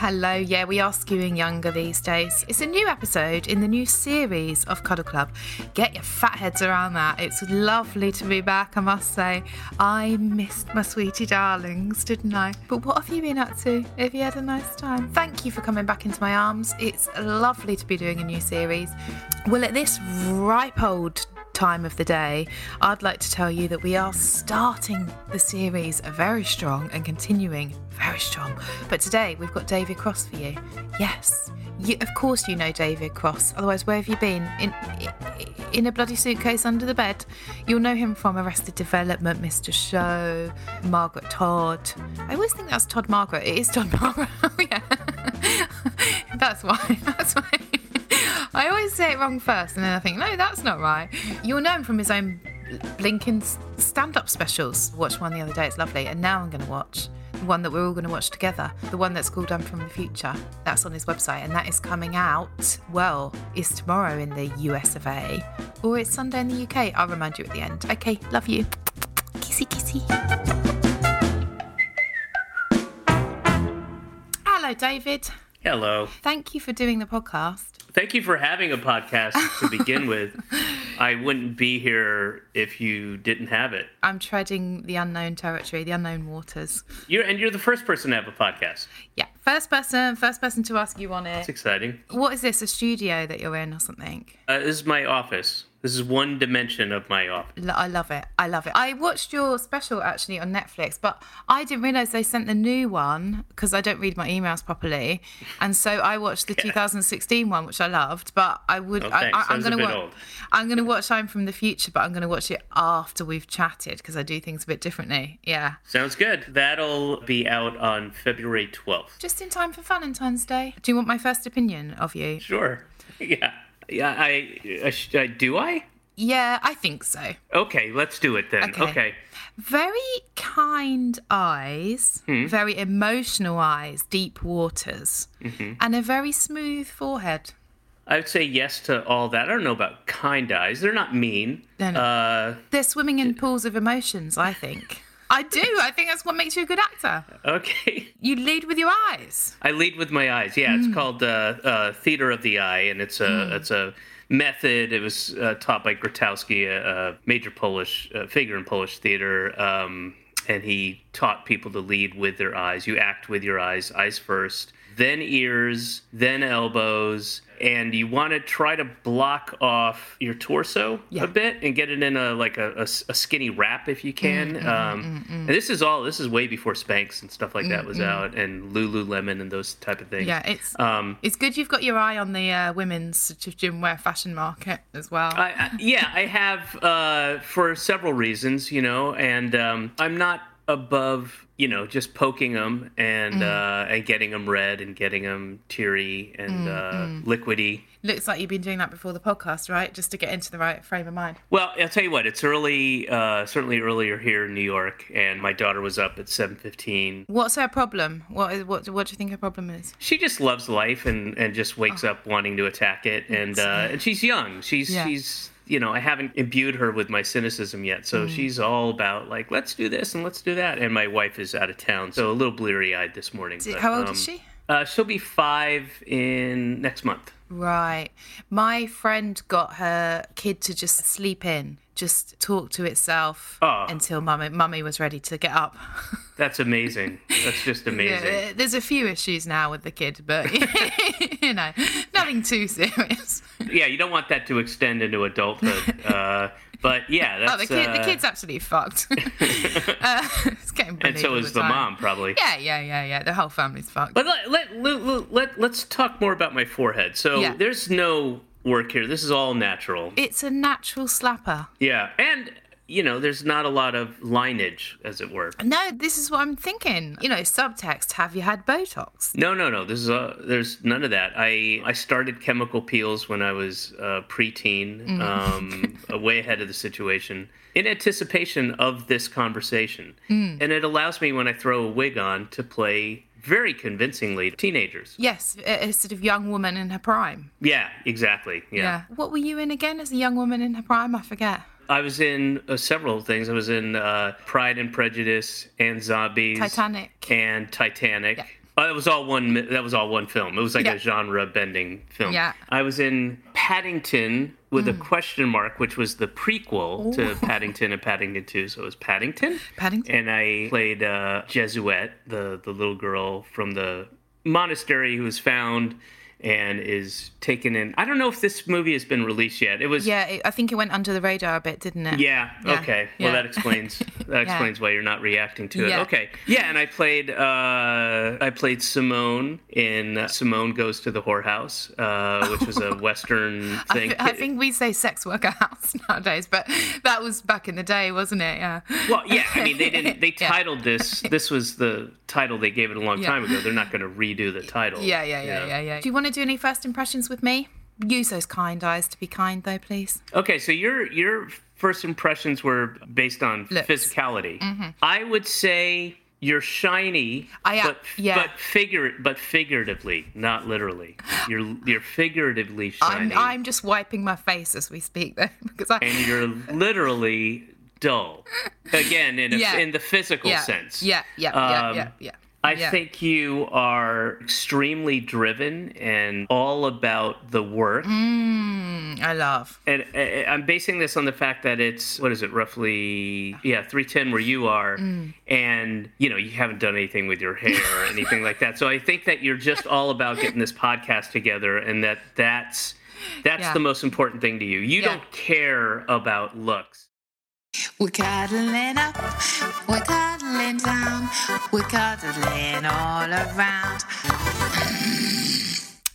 Hello, yeah, we are skewing younger these days. It's a new episode in the new series of Cuddle Club. Get your fat heads around that. It's lovely to be back, I must say. I missed my sweetie darlings, didn't I? But what have you been up to? Have you had a nice time? Thank you for coming back into my arms. It's lovely to be doing a new series. Well, at this ripe old time of the day, I'd like to tell you that we are starting the series very strong and continuing very strong. But today we've got David Cross for you. Yes, you, of course you know David Cross. Otherwise, where have you been? In, in a bloody suitcase under the bed. You'll know him from Arrested Development, Mr. Show, Margaret Todd. I always think that's Todd Margaret. It is Todd Margaret. Oh, yeah. that's why. That's why. I always say it wrong first, and then I think, no, that's not right. You'll know him from his own blinking stand up specials. Watched one the other day, it's lovely. And now I'm going to watch the one that we're all going to watch together, the one that's called I'm from the Future. That's on his website, and that is coming out, well, is tomorrow in the US of A, or it's Sunday in the UK. I'll remind you at the end. Okay, love you. Kissy, kissy. Hello, David. Hello. Thank you for doing the podcast. Thank you for having a podcast to begin with. I wouldn't be here if you didn't have it. I'm treading the unknown territory, the unknown waters. You're and you're the first person to have a podcast. Yeah, first person, first person to ask you on it. It's exciting. What is this? A studio that you're in or something? Uh, this is my office. This is one dimension of my office. I love it. I love it. I watched your special actually on Netflix, but I didn't realize they sent the new one because I don't read my emails properly, and so I watched the 2016 one, which I loved. But I would. Oh, I. I, am gonna bit watch. old. I'm gonna watch I'm from the Future, but I'm gonna watch it after we've chatted because I do things a bit differently. Yeah. Sounds good. That'll be out on February 12th. Just in time for Valentine's Day. Do you want my first opinion of you? Sure. Yeah. Yeah. I, I, sh- I do. I. Yeah, I think so. Okay. Let's do it then. Okay. Okay. Very kind eyes, Hmm. very emotional eyes, deep waters, Mm-hmm. and a very smooth forehead. I would say yes to all that. I don't know about kind eyes. They're not mean. No, no. Uh, They're swimming in pools of emotions, I think. I do. I think that's what makes you a good actor. okay. You lead with your eyes. I lead with my eyes. Yeah, Hmm. it's called uh, uh, theater of the eye, and it's a it's a method. It was uh, taught by Grotowski, a, a major Polish uh, figure in Polish theater, um, and he taught people to lead with their eyes. You act with your eyes, eyes first, then ears, then elbows, and you want to try to block off your torso Yeah. a bit and get it in a like a, a a skinny wrap if you can. Mm, um, And this is all this is way before Spanx and stuff like that Mm, was out, and Lululemon and those type of things. Yeah, it's Um, it's good you've got your eye on the uh, women's gym wear fashion market as well. I, I, yeah, I have uh, for several reasons, you know, and um, I'm not above, you know, just poking them and Mm. uh, and getting them red and getting them teary and Mm, uh, liquidy. Looks like you've been doing that before the podcast, right? Just to get into the right frame of mind. Well, I'll tell you what, it's early, uh, certainly earlier here in New York, and my daughter was up at 7:15. What's her problem? What is what? What do you think her problem is? She just loves life and, and just wakes up wanting to attack it, and uh, and she's young. She's Oh. Yeah. she's you know, I haven't imbued her with my cynicism yet. So Mm. she's all about like, let's do this and let's do that. And my wife is out of town, so a little bleary eyed this morning. but, How old um, is she? Uh, she'll be five in next month. Right. My friend got her kid to just sleep in, just talk to itself Oh. until mummy, mummy was ready to get up. That's amazing. That's just amazing. Yeah, there's a few issues now with the kid, but you know, nothing too serious. Yeah, you don't want that to extend into adulthood. Uh, but yeah, that's Oh, the kid, uh, the kid's absolutely fucked. uh, it's getting and so is the time. mom probably. Yeah, yeah, yeah, yeah. The whole family's fucked. But let, let, let, let, let's talk more about my forehead. So Yeah. there's no work here. This is all natural. it's a natural slapper. Yeah. And, you know, there's not a lot of lineage, as it were. No, this is what I'm thinking. You know, subtext. Have you had Botox? No, no, no. This is uh, there's none of that. I I started chemical peels when I was uh, preteen, Mm. um, way ahead of the situation, in anticipation of this conversation, Mm. and it allows me when I throw a wig on to play very convincingly teenagers. Yes, a, a sort of young woman in her prime. Yeah, exactly. Yeah. yeah. What were you in again as a young woman in her prime? I forget. I was in uh, several things. I was in uh, Pride and Prejudice and Zombies, Titanic. and Titanic. Yeah. That was all one. That was all one film. It was like Yeah. a genre-bending film. Yeah. I was in Paddington with a question mark, which was the prequel to Paddington and Paddington Two. So it was Paddington. Paddington. And I played uh, Jesuit, the the little girl from the monastery who was found and is taken in. I don't know if this movie has been released yet. It was Yeah, it, I think it went under the radar a bit, didn't it? yeah. Yeah. Okay. Yeah. Well, that explains that explains why you're not reacting to it. Yeah. Okay. Yeah, and I played uh, I played Simone in uh, Simone Goes to the Whorehouse, uh, which was a Western I, thing. I think we say sex worker house nowadays, but that was back in the day, wasn't it? Yeah. Well, yeah. I mean, they didn't. They Yeah. titled this. This was the title they gave it a long Yeah. time ago. They're not going to redo the title. Yeah, yeah, you yeah, know? yeah, yeah. Do you want to do any first impressions with me? Use those kind eyes to be kind, though, please. Okay, so your your first impressions were based on Looks. physicality. I would say you're shiny, Mm-hmm. I am- but yeah. but figure but figuratively, not literally. You're you're figuratively shiny, I'm, I'm just wiping my face as we speak, though, because I. and you're literally dull. Again, in a, Yeah. in the physical yeah, sense. yeah, yeah, yeah, Um, yeah, yeah. I yeah. think you are extremely driven and all about the work. Mm, I love. and uh, I'm basing this on the fact that it's what is it roughly yeah 310 where you are Mm. and you know you haven't done anything with your hair or anything like that so I think that you're just all about getting this podcast together and that that's that's Yeah. the most important thing to you you Yeah. don't care about looks We're cuddling up, we're cuddling down, we're cuddling all around.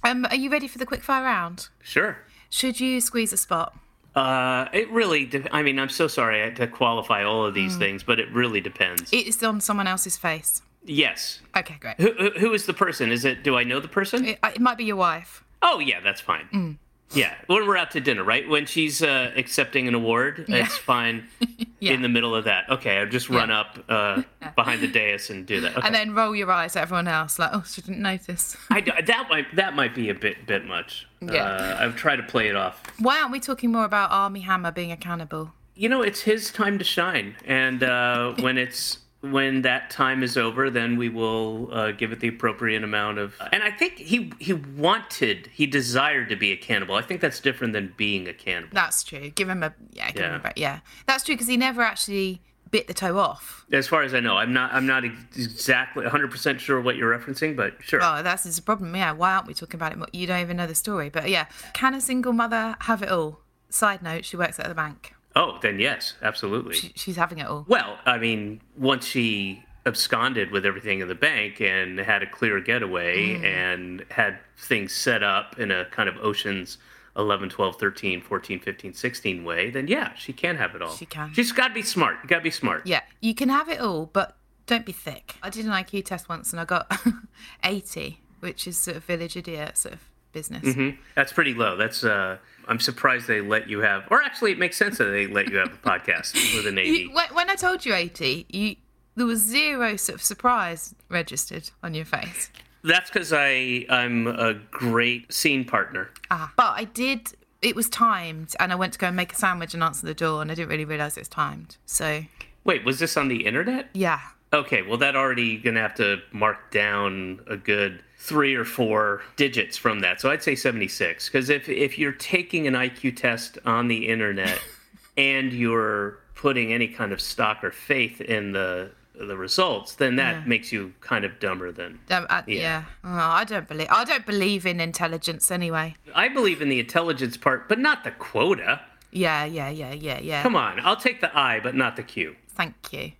Um, are you ready for the quick fire round? sure Should you squeeze a spot? uh, it really de- I mean I'm so sorry to qualify all of these things but it really depends It's on someone else's face. yes Okay, great. who, who- who is the person is it do I know the person It, it might be your wife. Oh yeah, that's fine. Mm. Yeah, when we're out to dinner, right? When she's uh, accepting an award, it's fine. Yeah. In the middle of that, okay, I'll just run Yeah. up uh, behind the dais and do that. Okay. And then roll your eyes at everyone else, like, oh, she didn't notice. I, that might that might be a bit bit much. Yeah. Uh, I've tried to play it off. Why aren't we talking more about Armie Hammer being a cannibal? You know, it's his time to shine, and uh, when it's when that time is over, then we will uh, give it the appropriate amount of. And I think he he wanted, he desired to be a cannibal. I think that's different than being a cannibal. That's true. Give him a yeah. Give him Yeah. a break. Yeah, that's true because he never actually bit the toe off. As far as I know, I'm not I'm not exactly 100 percent sure what you're referencing, but sure. Oh, that's his problem. Yeah, why aren't we talking about it? more? You don't even know the story. But yeah, can a single mother have it all? Side note: She works at the bank. Oh, then yes, absolutely. She, she's having it all. Well, I mean, once she absconded with everything in the bank and had a clear getaway Mm. and had things set up in a kind of Ocean's 11, 12, 13, 14, 15, 16 way, then yeah, she can have it all. She can. She's got to be smart. You got to be smart. Yeah, you can have it all, but don't be thick. I did an IQ test once and I got 80, which is sort of village idiot sort of business. Hmm? That's pretty low. That's uh I'm surprised they let you have or actually it makes sense that they let you have a podcast with an 80. When, I told you 80, you there was zero sort of surprise registered on your face. That's because I I'm a great scene partner. Ah. But I did it was timed, and I went to go and make a sandwich and answer the door, and I didn't really realize it was timed. So Wait, was this on the internet? yeah, Okay, well, that already gonna have to mark down a good three or four digits from that. So I'd say 76. Because if, if you're taking an IQ test on the internet and you're putting any kind of stock or faith in the the results, then that makes you kind of dumber than. Um, I- yeah. Oh, I don't believe. I don't believe in intelligence anyway. I believe in the intelligence part, but not the quota. Yeah, yeah, yeah, yeah, yeah. Come on, I'll take the I, but not the Q. Thank you.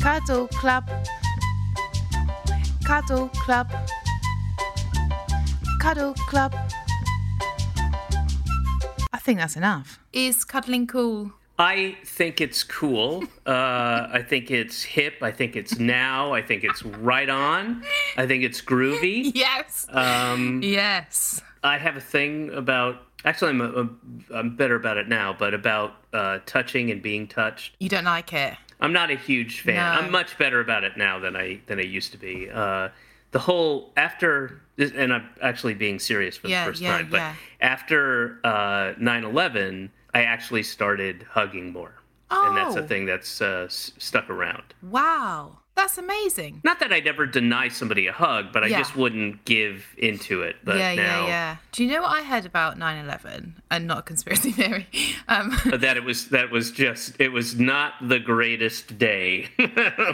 Cuddle Club. Cuddle Club. Cuddle Club. I think that's enough. Is cuddling cool? I think it's cool. Uh, I think it's hip. I think it's now. I think it's right on. I think it's groovy. Yes. Um, yes. I have a thing about. Actually, I'm, a, I'm better about it now, but about uh, touching and being touched. You don't like it? I'm not a huge fan. No. I'm much better about it now than I than I used to be. Uh, the whole after, and I'm actually being serious for Yeah, the first yeah, time, but yeah. after uh, 9/11, I actually started hugging more, and that's a Oh. thing that's uh, stuck around. Wow. That's amazing. Not that I'd ever deny somebody a hug, but I Yeah. just wouldn't give into it. But yeah, now yeah, yeah. Do you know what I heard about 9 11? And not a conspiracy theory. Um, that it was that was just it was not the greatest day.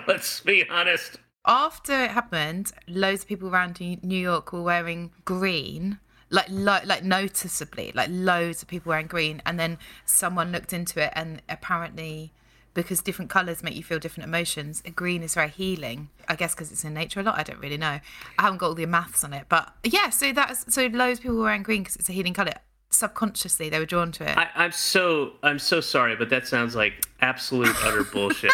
Let's be honest. after it happened, loads of people around New York were wearing green, like lo- like noticeably, like loads of people wearing green. And then someone looked into it, and apparently, because different colors make you feel different emotions, green is very healing. I guess because it's in nature a lot. I don't really know. I haven't got all the maths on it, but yeah. So that's so loads of people were wearing green because it's a healing color. Subconsciously, they were drawn to it. I, I'm so I'm so sorry, but that sounds like absolute utter bullshit.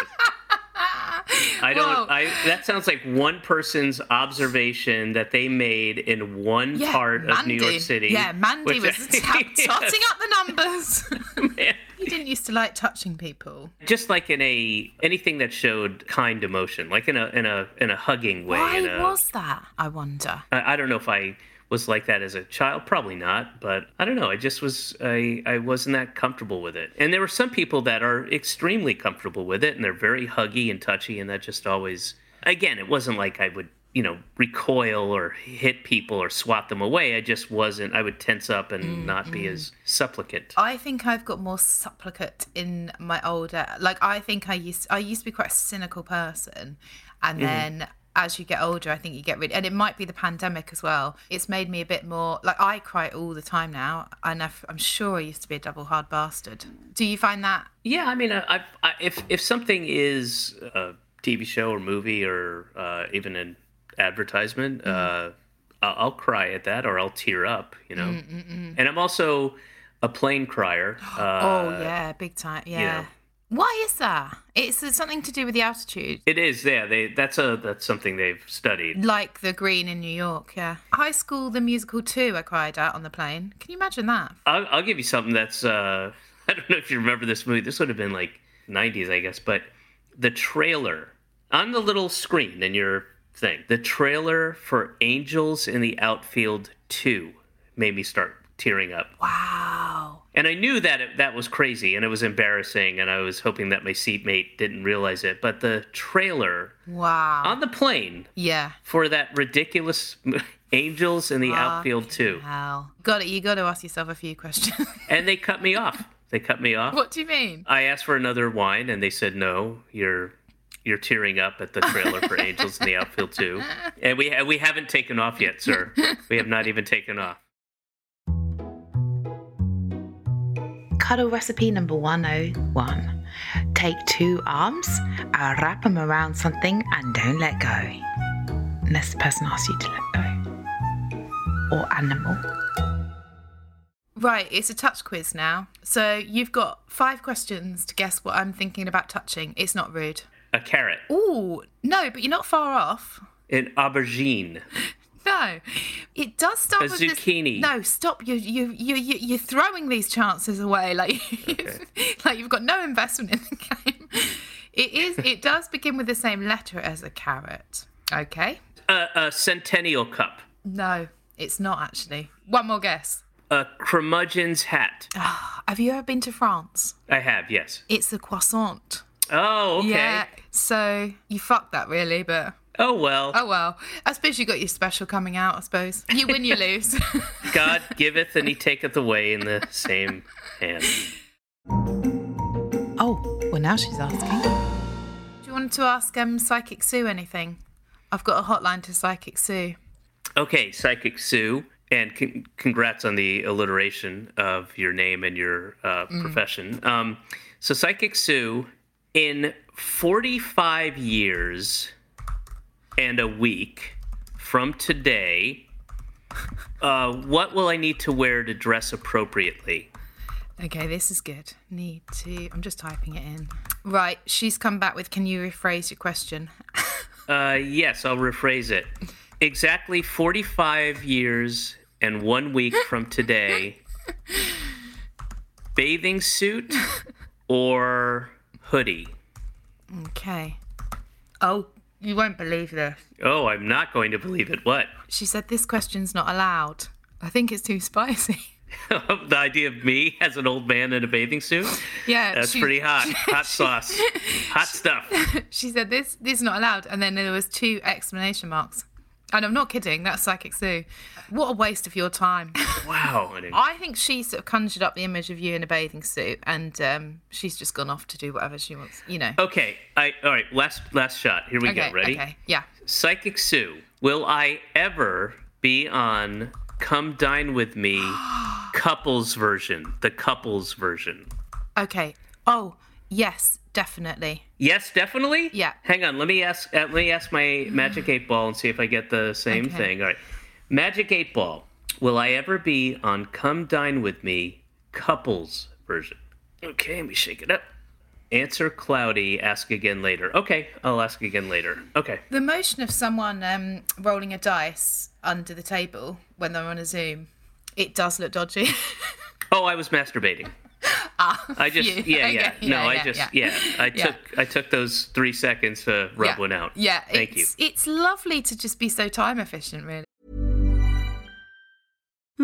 I don't. I that sounds like one person's observation that they made in one yeah, part of New York City. Yeah, Mandy was ta- totting up the numbers. Man. he didn't used to like touching people. Just like in a anything that showed kind emotion, like in a in a in a hugging way. Why a, was that? I wonder. I, I don't know if I was like that as a child. Probably not, but I don't know. I just was. I I wasn't that comfortable with it. And there were some people that are extremely comfortable with it, and they're very huggy and touchy, and that just always. Again, it wasn't like I would. You know, recoil or hit people or swat them away. I just wasn't. I would tense up and mm, not be mm. as supplicant. I think I've got more supplicate in my older. Like I think I used. I used to be quite a cynical person, and mm-hmm. then as you get older, I think you get rid. And it might be the pandemic as well. It's made me a bit more like I cry all the time now, and I've, I'm sure I used to be a double hard bastard. Do you find that? Yeah, I mean, I, I, I, if if something is a TV show or movie or uh, even an advertisement, uh, I'll, cry at that or I'll tear up, you know. And I'm also a plane crier. Uh, oh yeah, big time. Yeah. know. Why is that? It's something to do with the altitude. It is, yeah. They that's a that's something they've studied. Like the green in New York, yeah. High School, the musical too, I cried out on the plane. Can you imagine that? I'll, I'll give you something that's uh, I don't know if you remember this movie. This would have been like 90s, I guess, but the trailer on the little screen in your thing, the trailer for Angels in the Outfield 2 made me start tearing up. Wow. And I knew that it, that was crazy and it was embarrassing, and I was hoping that my seatmate didn't realize it. But the trailer Wow. on the plane yeah. for that ridiculous Angels in the Outfield 2, Hell. Got it. You got to ask yourself a few questions. and they cut me off. They cut me off. what do you mean? I asked for another wine, and they said no. You're you're tearing up at the trailer for Angels in the Outfield too, and we we haven't taken off yet, sir. We have not even taken off. Cuddle recipe number 101. Take two arms, uh, wrap them around something, and don't let go. Unless the person asks you to let go. Or animal. Right. It's a touch quiz now. So you've got five questions to guess what I'm thinking about touching. It's not rude. A carrot, Ooh, no, but you're not far off. an aubergine, No, it does start A with this- zucchini. No, stop! You you you you you're throwing these chances away like like you've got no investment in the game. It is. It does begin with the same letter as a carrot. Okay. a, a centennial cup, No, it's not actually. One more guess. a curmudgeon's hat. Ah, have you ever been to France? I have, yes. It's a croissant. Oh, okay. Yeah. So you fucked that really, but Oh well. oh well. I suppose you got your special coming out. I suppose you win, you lose. God giveth and he taketh away in the same hand. Oh, well, now she's asking. Do you want to ask um Psychic Sue anything? I've got a hotline to Psychic Sue. Okay, Psychic Sue, and con- congrats on the alliteration of your name and your uh, profession. Um, so, Psychic Sue, in 45 years and a week from today, uh, what will I need to wear to dress appropriately? Okay, this is good. Need to. I'm just typing it in. Right, she's come back with. Can you rephrase your question? Uh, yes, I'll rephrase it. Exactly 45 years and one week from today, bathing suit or hoodie? Okay. Oh, you won't believe this. Oh, I'm not going to believe it. What? She said this question's not allowed. I think it's too spicy. the idea of me as an old man in a bathing suit? Yeah, That's she- pretty hot. Hot sauce. Hot stuff. She said this this is not allowed, and then there was two exclamation marks. And I'm not kidding. That's Psychic Sue. What a waste of your time. Wow. I think she sort of conjured up the image of you in a bathing suit, and um, she's just gone off to do whatever she wants. You know. Okay. I all right. Last last shot. Here we okay. go. Ready? Okay. Yeah. Psychic Sue, will I ever be on Come Dine With Me couples version? The couples version. Okay. Oh yes, definitely. Yes, definitely. Yeah. Hang on. Let me ask. Uh, let me ask my Magic Eight Ball and see if I get the same Okay. thing. All right. Magic Eight Ball. Will I ever be on Come Dine With Me couples version? Okay. Let me shake it up. Answer cloudy. Ask again later. Okay. I'll ask again later. Okay. The motion of someone um, rolling a dice under the table when they're on a Zoom, it does look dodgy. Oh, I was masturbating. I just you. yeah, yeah Okay, no yeah, I yeah, just yeah. yeah, I took I took those three seconds to rub one out. Yeah. thank you. it's, It's lovely to just be so time efficient, really.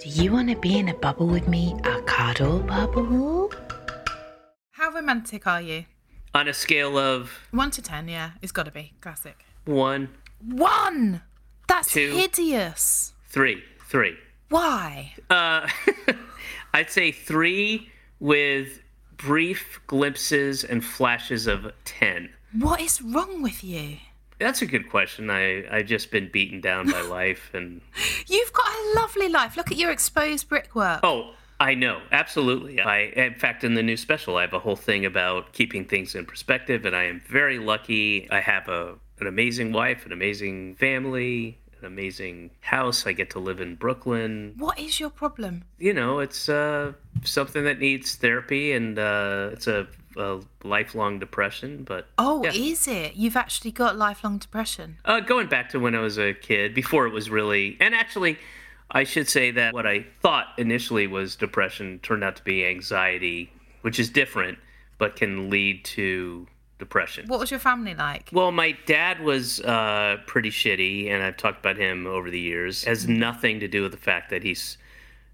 Do you want to be in a bubble with me? A cuddle bubble? How romantic are you? On a scale of One to ten, yeah, it's got to be classic. one, One. That's Two. hideous. three, three. Why? Uh, I'd say three with brief glimpses and flashes of ten. What is wrong with you? That's a good question. I I've just been beaten down by life and You've got a lovely life. Look at your exposed brickwork. oh. I know, absolutely. I, in fact, in the new special, I have a whole thing about keeping things in perspective, and I am very lucky. I have a an amazing wife, an amazing family, an amazing house. I get to live in Brooklyn. What is your problem? You know, it's uh, something that needs therapy, and uh, it's a, a lifelong depression. But Oh, yeah. is it? You've actually got lifelong depression. Uh, going back to when I was a kid, before it was really, and actually, I should say that what I thought initially was depression turned out to be anxiety, which is different, but can lead to depression. What was your family like? Well, my dad was uh, pretty shitty, and I've talked about him over the years. Has nothing to do with the fact that he's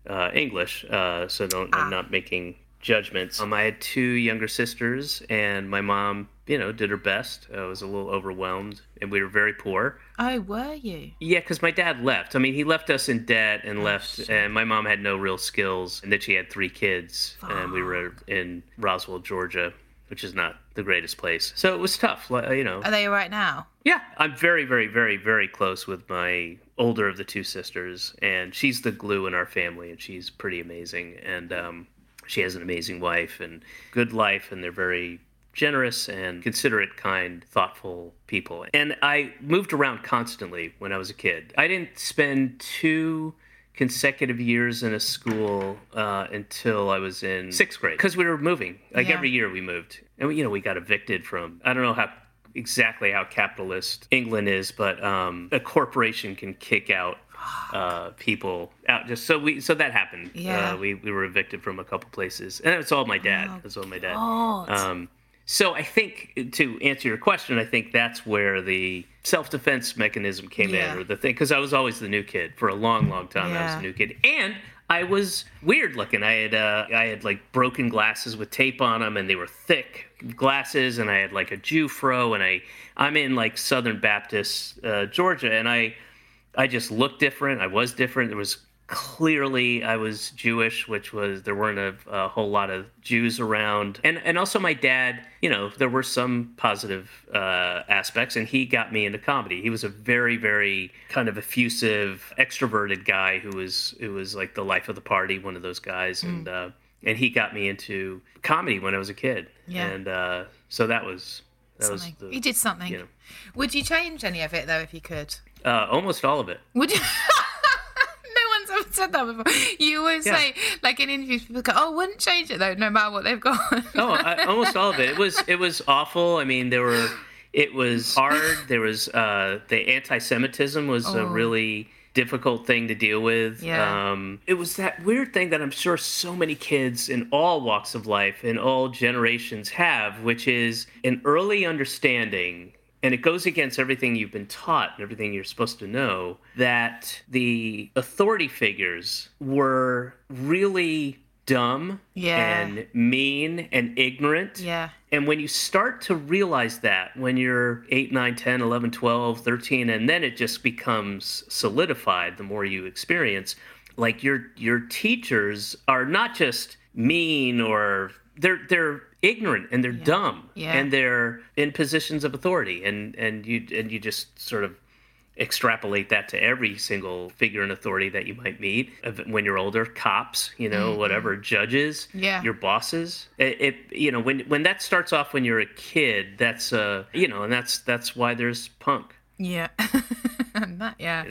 uh, English, uh, so don't, I'm not making judgments. Um, I had two younger sisters, and my mom, you know, did her best. I was a little overwhelmed, and we were very poor. Oh, were you? Yeah, because my dad left. I mean, he left us in debt and left, and my mom had no real skills, and then she had three kids, and we were in Roswell, Georgia, which is not the greatest place. So it was tough, li- you know. Are they all right now? Yeah, I'm very, very, very, very close with my older of the two sisters, and she's the glue in our family, and she's pretty amazing. And um, she has an amazing wife and good life, and they're very generous and considerate, kind, thoughtful people. And I moved around constantly when I was a kid. I didn't spend two consecutive years in a school uh, until I was in sixth grade because we were moving. Like Yeah. every year we moved, and we, you know we got evicted from. I don't know how exactly how capitalist England is, but um, a corporation can kick out uh, people out just so we so that happened. Yeah. Uh, we we were evicted from a couple places, and it's all my dad. Oh, It's all my dad. God. Um, so I think to answer your question, I think that's where the self-defense mechanism came Yeah. in, or the thing, because I was always the new kid for a long, long time. I was Yeah. the new kid, and I was weird looking. I had uh, I had like broken glasses with tape on them, and they were thick glasses, and I had like a Jew fro, and I I'm in like Southern Baptist uh, Georgia, and I I just looked different. I was different. There was clearly I was Jewish, which was there weren't a, a whole lot of Jews around, and and also my dad. You know, there were some positive uh, aspects, and he got me into comedy. He was a very very kind of effusive, extroverted guy who was who was like the life of the party, one of those guys, Mm. and uh, and he got me into comedy when I was a kid, Yeah. and uh, so that was that something. was the, you did something. you know. Would you change any of it though, if you could? Uh, almost all of it. Would you? no one's ever said that before. You always Yeah. say, like in interviews, people go, "Oh, wouldn't change it though, no matter what they've got." oh, I, almost all of it. It was it was awful. I mean, there were it was hard. There was uh, the anti-Semitism was a really difficult thing to deal with. Yeah. Um, it was that weird thing that I'm sure so many kids in all walks of life in all generations have, which is an early understanding. And it goes against everything you've been taught and everything you're supposed to know that the authority figures were really dumb Yeah. and mean and ignorant. yeah. And when you start to realize that when you're 8, 9, 10, 11, 12, 13, and then it just becomes solidified the more you experience, like your your teachers are not just mean or they're they're ignorant and they're dumb Yeah. and they're in positions of authority and and you and you just sort of extrapolate that to every single figure in authority that you might meet when you're older cops you know whatever judges Mm-hmm. Yeah. your bosses it, it you know when when that starts off when you're a kid that's uh you know and that's that's why there's punk Yeah. and that, yeah.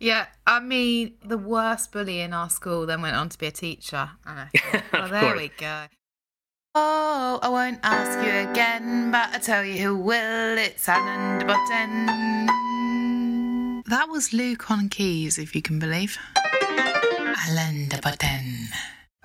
Yeah, I mean, the worst bully in our school then went on to be a teacher. And I thought, well, there course. we go. Oh, I won't ask you again, but I tell you who will. It's Alan de Botton. That was Luke on keys, if you can believe. Alan de Botton.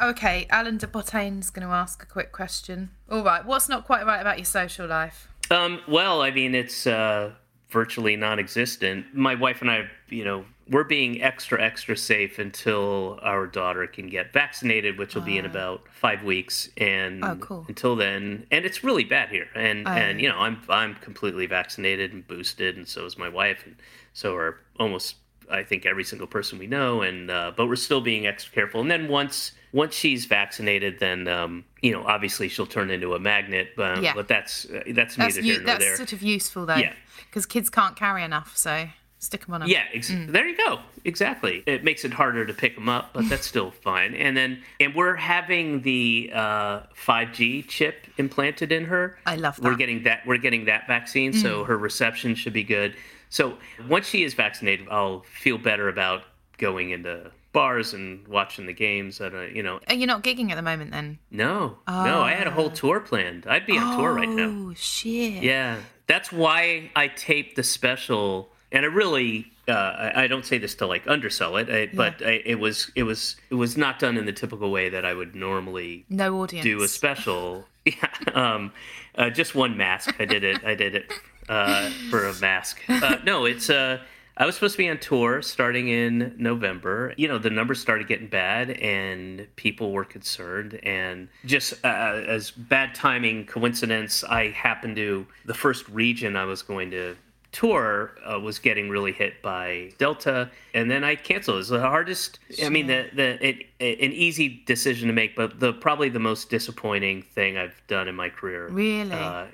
Okay, Alan de Botton's going to ask a quick question. All right, what's not quite right about your social life? Um, well, I mean, it's uh, virtually non-existent. My wife and I, you know, we're being extra, extra safe until our daughter can get vaccinated, which will be in about five weeks. And Oh, cool. until then, and it's really bad here. And Oh. and you know, I'm I'm completely vaccinated and boosted, and so is my wife, and so are almost I think every single person we know. And uh, but we're still being extra careful. And then once once she's vaccinated, then um, you know, obviously she'll turn into a magnet. But, Yeah. but that's uh, that's That's, neither u- here nor that's there. sort of useful, though. Yeah. Because kids can't carry enough, so stick them on them. Yeah, ex- there you go. Exactly. It makes it harder to pick them up, but that's still fine. And then, and we're having the uh, 5G chip implanted in her. I love that. We're. Mm. getting that. We're getting that vaccine, so her reception should be good. So once she is vaccinated, I'll feel better about going into bars and watching the games. At a, you know, Are you not gigging at the moment then? no, no, I had a whole tour planned. I'd be on tour right now. Oh shit. Yeah, that's why I taped the special, and I really. Uh, I, don't say this to like undersell it, I, but I, it was it was it was not done in the typical way that I would normally No audience. do a special. Yeah, um, uh, just one mask. I did it. I did it uh, for a mask. Uh, no, it's. Uh, I was supposed to be on tour starting in November. You know, the numbers started getting bad, and people were concerned. And just uh, as bad timing, coincidence, I happened to the first region I was going to tour uh, was getting really hit by Delta, and then I canceled. It was the hardest. I mean, the the it, it, an easy decision to make, but the probably the most disappointing thing I've done in my career. Really? Uh,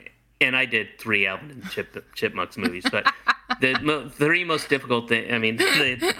and I did three Alvin and Chip, Chipmunks movies, but the mo- three most difficult thing. I mean, the,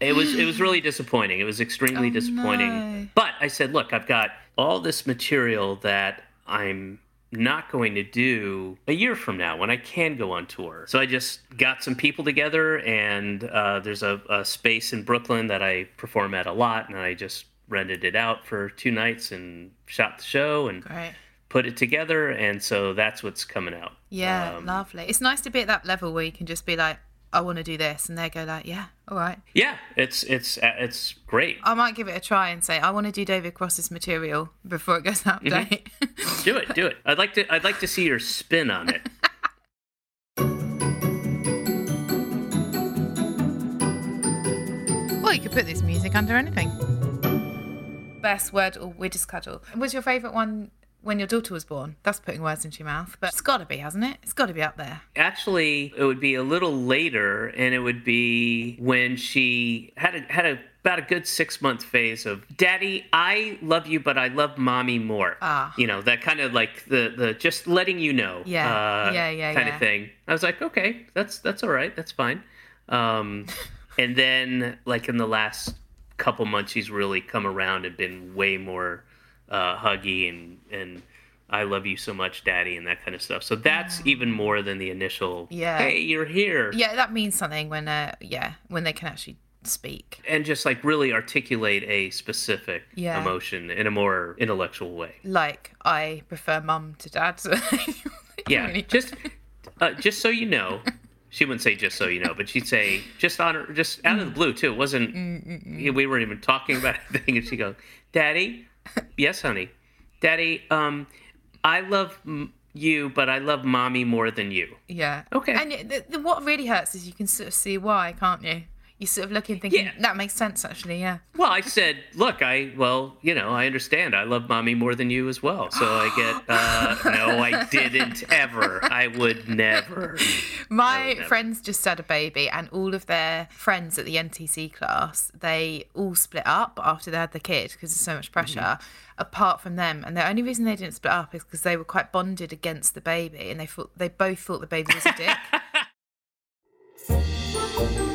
it was it was really disappointing. It was extremely disappointing. no. But I said, look, I've got all this material that I'm not going to do a year from now when I can go on tour. So I just got some people together, and uh, there's a, a space in Brooklyn that I perform at a lot, and I just rented it out for two nights and shot the show and Great. put it together. And so that's what's coming out. Yeah, Um, lovely. It's nice to be at that level where you can just be like, I want to do this, and they go like, Yeah, all right. Yeah, it's it's uh, it's great. I might give it a try and say I want to do David Cross's material before it goes out of Mm-hmm. Do it, do it. I'd like to I'd like to see your spin on it. well, you could put this music under anything. Best word or weirdest cuddle. Was your favourite one when your daughter was born? That's putting words into your mouth, but it's got to be, hasn't it? It's got to be up there. Actually, it would be a little later, and it would be when she had a, had a about a good six month phase of Daddy, I love you, but I love Mommy more. Ah. You know that kind of like the the just letting you know. Yeah. uh, Yeah, yeah, Kind yeah. of thing. I was like, okay, that's that's all right, that's fine. Um, and then like in the last couple months, she's really come around and been way more uh, huggy and and. I love you so much, Daddy, and that kind of stuff. So that's even more than the initial. Yeah. Hey, you're here. Yeah, that means something when, uh, yeah, when they can actually speak. And just like really articulate a specific Yeah. emotion in a more intellectual way. Like, I prefer mum to dad. So Yeah. Really- Just, uh, just so you know. She wouldn't say just so you know, but she'd say just on her, just out of the Mm. blue too. It wasn't. We weren't even talking about anything, and she goes, "Daddy, yes, honey, Daddy, um, I love m- you, but I love mommy more than you." Yeah. Okay. And it- the, the, what really hurts is you can sort of see why, can't you? You sort of look and thinking Yeah. that makes sense actually. Yeah. Well, I said, look, I well, you know, I understand. I love mommy more than you as well. So I get, uh, no, I didn't ever. I would never. My never. friends just had a baby, and all of their friends at the NTC class, they all split up after they had the kid because there's so much pressure. Mm-hmm. Apart from them, and the only reason they didn't split up is because they were quite bonded against the baby, and they thought they both thought the baby was a dick.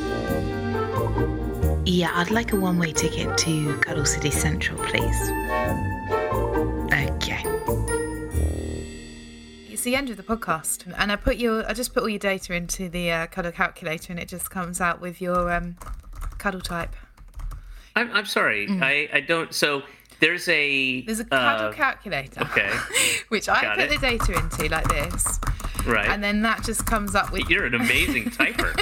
Yeah, I'd like a one way ticket to Cuddle City Central, please. Okay. it's the end of the podcast, and I put your, I just put all your data into the uh, cuddle calculator, and it just comes out with your um, cuddle type. I'm, I'm sorry. I, I don't. So there's a. Mm. There's a cuddle uh, calculator, Okay. which I Got put it. the data into like this, Right. and then that just comes up with You're an amazing typer.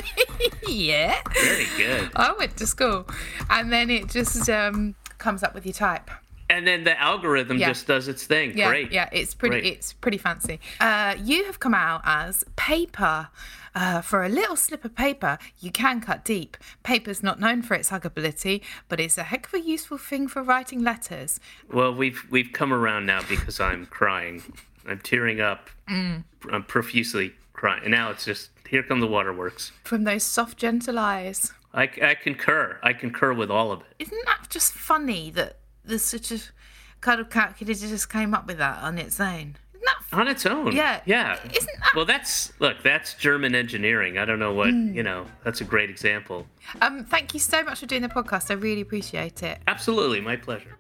yeah. Very good. I went to school, and then it just um, comes up with your type. And then the algorithm Yeah. just does its thing. Yeah, Great. yeah, it's pretty, Great. it's pretty fancy. Uh, you have come out as paper. Uh, for a little slip of paper, you can cut deep. Paper's not known for its huggability, but it's a heck of a useful thing for writing letters. Well, we've we've come around now because I'm crying. I'm tearing up. Mm. I'm profusely crying. And now it's just here come the waterworks. From those soft, gentle eyes. I, I concur. I concur with all of it. Isn't that just funny that the sort of cuddle calculator just came up with that on its own? Isn't On its own. Yeah. Yeah. Isn't that- Well, that's look. That's German engineering. I don't know what you know. That's a great example. Um, thank you so much for doing the podcast. I really appreciate it. Absolutely, my pleasure.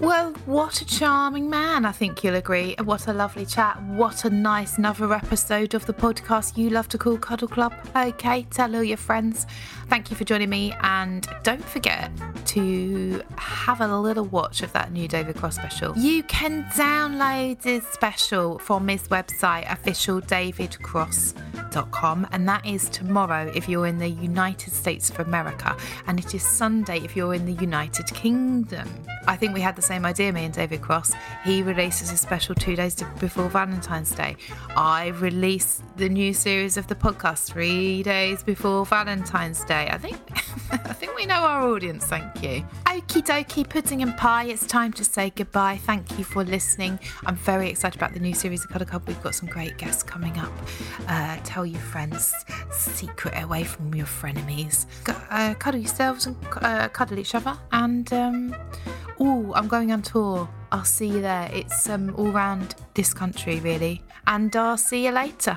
Well, what a charming man, I think you'll agree. What a lovely chat. What a nice another episode of the podcast you love to call Cuddle Club. Okay, tell all your friends. Thank you for joining me, and don't forget to have a little watch of that new David Cross special. You can download this special from his website, officialdavidcross.com, and that is tomorrow if you're in the United States of America, and it is Sunday if you're in the United Kingdom. I think we had the same idea, me and David Cross. He releases a special two days before Valentine's Day. I release the new series of the podcast three days before Valentine's Day. I think I think we know our audience, thank you. Okie dokie, pudding and pie, it's time to say goodbye. Thank you for listening. I'm very excited about the new series of Cuddle Club. We've got some great guests coming up. Uh, tell your friends, secret away from your frenemies. Uh, cuddle yourselves and uh, cuddle each other. And, um, oh, I'm going on tour. I'll see you there. It's um, all around this country, really. And I'll see you later.